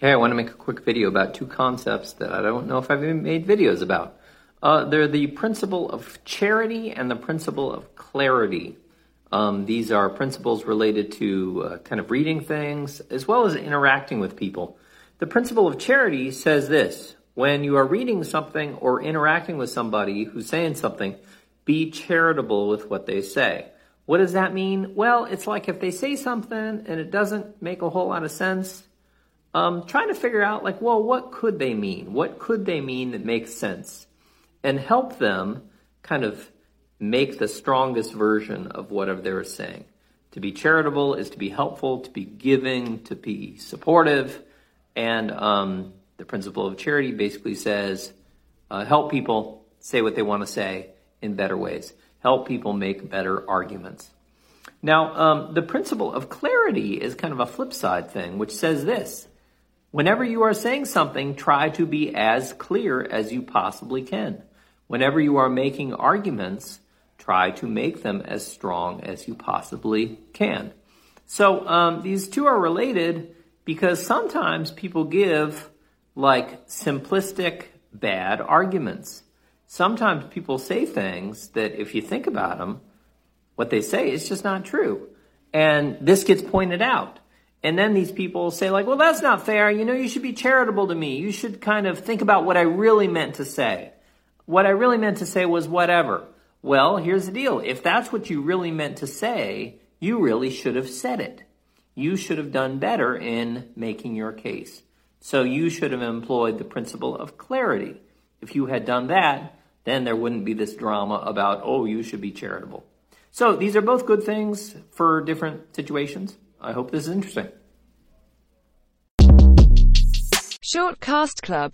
Hey, I want to make a quick video about two concepts that I don't know if I've even made videos about. Uh, they're the principle of charity and the principle of clarity. Um, these are principles related to uh, kind of reading things as well as interacting with people. The principle of charity says this when you are reading something or interacting with somebody who's saying something, be charitable with what they say. What does that mean? Well, it's like if they say something and it doesn't make a whole lot of sense, um, trying to figure out, like, well, what could they mean? What could they mean that makes sense? And help them kind of make the strongest version of whatever they're saying. To be charitable is to be helpful, to be giving, to be supportive. And um, the principle of charity basically says uh, help people say what they want to say in better ways, help people make better arguments. Now, um, the principle of clarity is kind of a flip side thing, which says this Whenever you are saying something, try to be as clear as you possibly can. Whenever you are making arguments, try to make them as strong as you possibly can. So um, these two are related because sometimes people give like simplistic bad arguments. Sometimes people say things that if you think about them, what they say is just not true. And this gets pointed out. And then these people say, like, well, that's not fair. You know, you should be charitable to me. You should kind of think about what I really meant to say. What I really meant to say was whatever. Well, here's the deal. If that's what you really meant to say, you really should have said it. You should have done better in making your case. So you should have employed the principle of clarity. If you had done that, then there wouldn't be this drama about, oh, you should be charitable. So these are both good things for different situations. I hope this is interesting. Shortcast Club